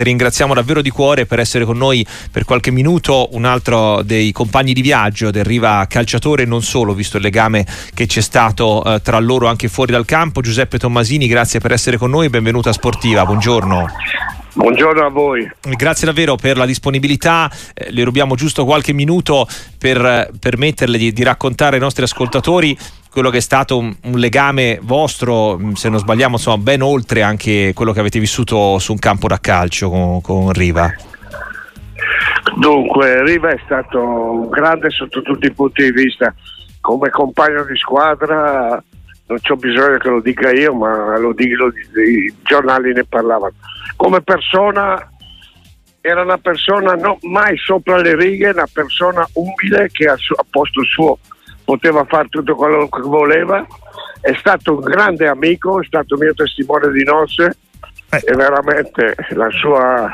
Ringraziamo davvero di cuore per essere con noi per qualche minuto un altro dei compagni di viaggio del Riva Calciatore, non solo, visto il legame che c'è stato eh, tra loro anche fuori dal campo. Giuseppe Tommasini, grazie per essere con noi benvenuta a Sportiva. Buongiorno. Buongiorno a voi. Grazie davvero per la disponibilità, eh, le rubiamo giusto qualche minuto per eh, permetterle di, di raccontare ai nostri ascoltatori quello che è stato un, un, legame vostro, mm, se non sbagliamo, insomma, ben oltre anche quello che avete vissuto su un campo da calcio con, con Riva. Dunque, Riva è stato grande sotto tutti i punti di vista, come compagno di squadra non c'ho bisogno che lo dica io, ma lo dico, i giornali ne parlavano. Come persona era una persona no, mai sopra le righe, una persona umile che a, a posto suo poteva fare tutto quello che voleva, è stato un grande amico, è stato mio testimone di nozze eh. e veramente la sua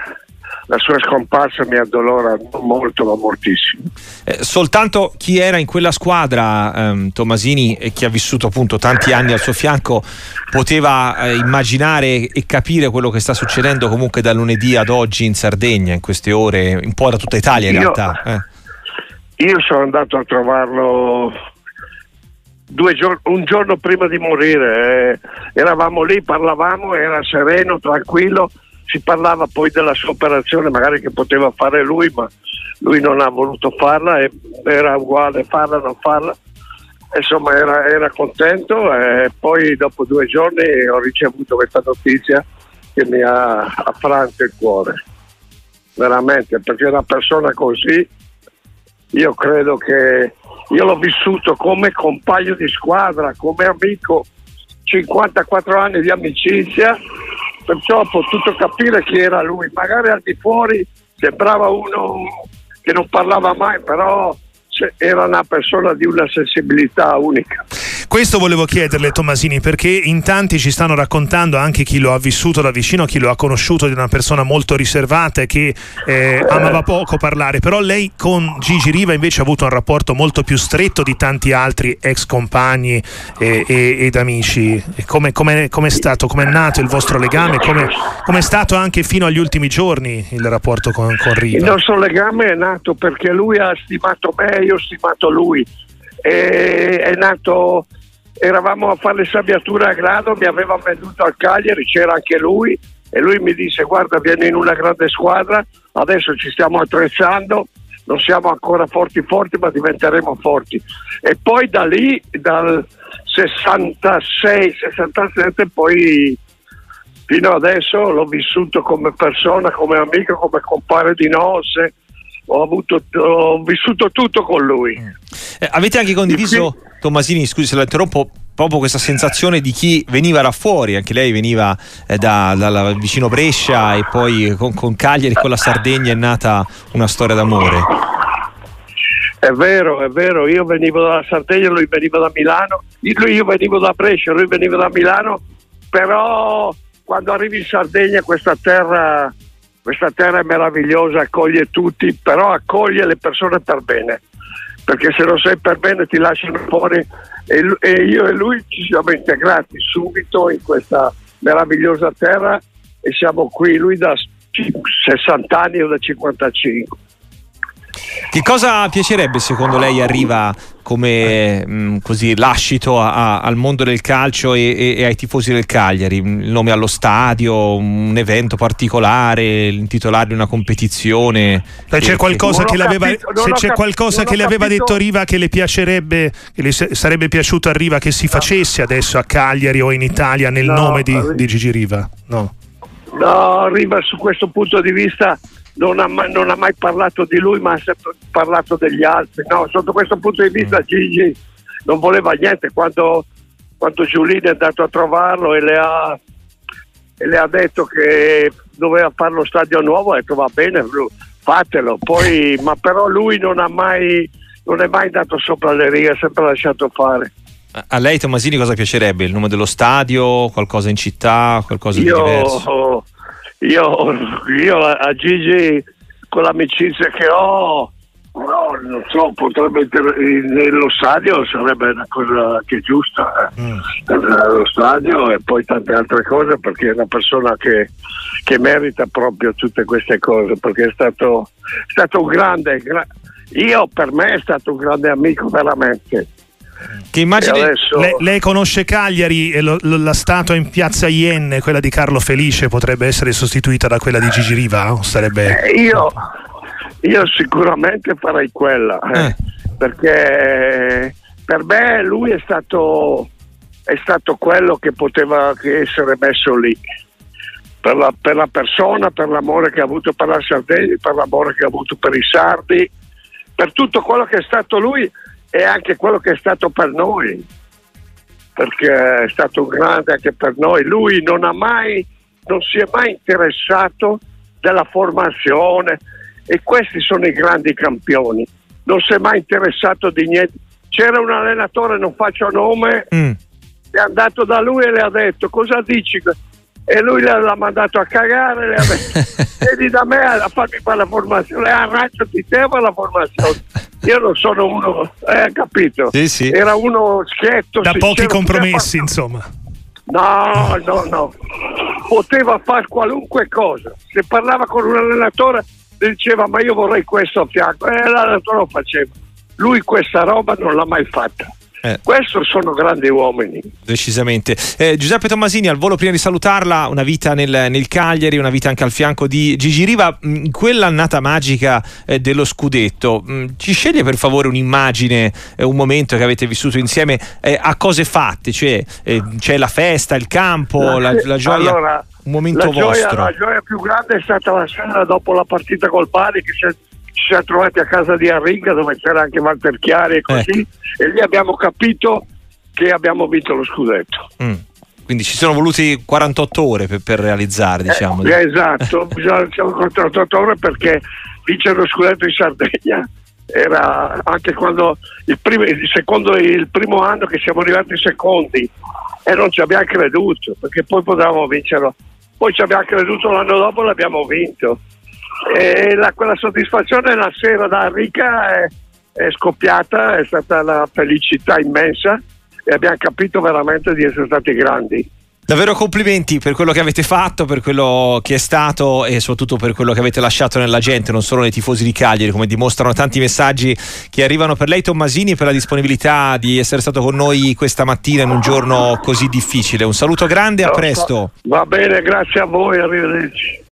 la sua scomparsa mi addolora molto, ma moltissimo. Eh, soltanto chi era in quella squadra, ehm, Tomasini, e chi ha vissuto appunto tanti anni al suo fianco, poteva eh, immaginare e capire quello che sta succedendo comunque da lunedì ad oggi in Sardegna, in queste ore, un po' da tutta Italia in io, realtà. Eh. Io sono andato a trovarlo Giorni, un giorno prima di morire, eh, eravamo lì, parlavamo, era sereno, tranquillo, si parlava poi della sua operazione magari che poteva fare lui ma lui non ha voluto farla e era uguale farla o non farla. Insomma era, era, contento e poi dopo due giorni ho ricevuto questa notizia che mi ha affranto il cuore. Veramente perché una persona così io credo che io l'ho vissuto come compagno di squadra come amico 54 anni di amicizia perciò ho potuto capire chi era lui. Magari al di fuori sembrava uno che non parlava mai, però era una persona di una sensibilità unica. Questo volevo chiederle Tommasini perché in tanti ci stanno raccontando anche chi lo ha vissuto da vicino, chi lo ha conosciuto di una persona molto riservata e che eh, amava poco parlare, però lei con Gigi Riva invece ha avuto un rapporto molto più stretto di tanti altri ex compagni e, e, ed amici. Come è stato, come è nato il vostro legame, come è stato anche fino agli ultimi giorni il rapporto con, con Riva? Il nostro legame è nato perché lui ha stimato me, io ho stimato lui. E è nato eravamo a fare le sabbiature a grado, mi aveva venduto al Cagliari, c'era anche lui e lui mi disse guarda vieni in una grande squadra, adesso ci stiamo attrezzando, non siamo ancora forti forti ma diventeremo forti. E poi da lì, dal 66-67 poi fino adesso l'ho vissuto come persona, come amico, come compare di nozze, ho, avuto, ho vissuto tutto con lui. Eh, avete anche condiviso Tommasini, scusi se la interrompo, proprio questa sensazione di chi veniva da fuori, anche lei veniva eh, da, da, vicino Brescia e poi con, con Cagliari e con la Sardegna è nata una storia d'amore. È vero, è vero, io venivo dalla Sardegna, lui veniva da Milano, lui, io venivo da Brescia, lui veniva da Milano, però quando arrivi in Sardegna questa terra, questa terra è meravigliosa, accoglie tutti, però accoglie le persone per bene perché se non sei per bene ti lasciano fuori e, io e lui ci siamo integrati subito in questa meravigliosa terra e siamo qui, lui da 60 anni o da 55. Che cosa piacerebbe secondo lei arriva come mh, mm, così, lascito a, a, al mondo del calcio e, e, e, ai tifosi del Cagliari? Il nome allo stadio, un evento particolare, l'intitolare di una competizione? Se c'è qualcosa, che, capito, se c'è qualcosa che le aveva detto Riva che le piacerebbe, che le sarebbe piaciuto a Riva che si facesse adesso a Cagliari o in Italia nel no, nome di, di Gigi Riva? No. No, Riva su questo punto di vista non ha, mai, non ha, mai, parlato di lui, ma ha sempre parlato degli altri. No, sotto questo punto di vista mm. Gigi non voleva niente quando, quando Giulini è andato a trovarlo e le, ha, e le ha detto che doveva fare lo stadio nuovo, ha detto va bene, fatelo. Poi, ma però lui non ha mai non è mai andato sopra le righe, ha sempre lasciato fare. A lei Tomasini cosa piacerebbe? Il nome dello stadio, qualcosa in città, qualcosa Io, di diverso? Io, io a Gigi, con l'amicizia che ho, No, non so, potrebbe nello stadio sarebbe una cosa che è giusta, eh. mm. lo stadio e poi tante altre cose perché è una persona che, che merita proprio tutte queste cose perché è stato, è stato un grande, gra- io per me è stato un grande amico veramente. Che immagine adesso... lei, lei, conosce Cagliari e lo, lo, la statua in piazza Ienne, quella di Carlo Felice, potrebbe essere sostituita da quella di Gigi Riva? Sarebbe... Eh, io, io, sicuramente farei quella, eh, eh. perché per me lui è stato, è stato quello che poteva essere messo lì. Per la, per la, persona, per l'amore che ha avuto per la Sardegna, per l'amore che ha avuto per i sardi, per tutto quello che è stato lui e anche quello che è stato per noi, perché è stato un grande anche per noi. Lui non ha mai, non si è mai interessato della formazione e questi sono i grandi campioni. Non si è mai interessato di niente. C'era un allenatore, non faccio nome, mm. è andato da lui e le ha detto cosa dici? E lui l'ha mandato a cagare le ha detto, vieni da me a farmi fare la formazione arrangiati te per la formazione. Io non sono uno eh, capito? Sì, sì. era uno schietto da pochi compromessi insomma. no no no. Poteva fare qualunque cosa. Se parlava con un allenatore diceva ma io vorrei questo a fianco e l'allenatore lo faceva. Lui questa roba non l'ha mai fatta eh. Questo sono grandi uomini. Decisamente. Eh, Giuseppe Tommasini, al volo prima di salutarla, una vita nel, nel, Cagliari, una vita anche al fianco di Gigi Riva. In quell'annata magica eh, dello scudetto, mh, mm, ci sceglie per favore un'immagine, eh, un momento che avete vissuto insieme eh, a cose fatte? Cioè, c'è la festa, il campo, la, la gioia. Allora, un momento la gioia, vostro. La gioia più grande è stata la sera dopo la partita col Bari che si è ci siamo trovati a casa di Arriga dove c'era anche Walter Chiari e così eh. e lì abbiamo capito che abbiamo vinto lo scudetto. Mm. Quindi ci sono voluti 48 ore per, per realizzare, eh, diciamo. Eh, esatto, bisogna 48 ore perché vincere lo scudetto in Sardegna era anche quando il primo, il secondo, il primo anno che siamo arrivati secondi e non ci abbiamo creduto perché poi potevamo vincerlo. Poi ci abbiamo creduto l'anno dopo e l'abbiamo vinto e la, quella soddisfazione la sera da Rica è, è scoppiata, è stata una felicità immensa e abbiamo capito veramente di essere stati grandi. Davvero complimenti per quello che avete fatto, per quello che è stato e soprattutto per quello che avete lasciato nella gente, non solo nei tifosi di Cagliari, come dimostrano tanti messaggi che arrivano per lei Tommasini per la disponibilità di essere stato con noi questa mattina in un giorno così difficile. Un saluto grande, a presto. Va bene, grazie a voi, arrivederci.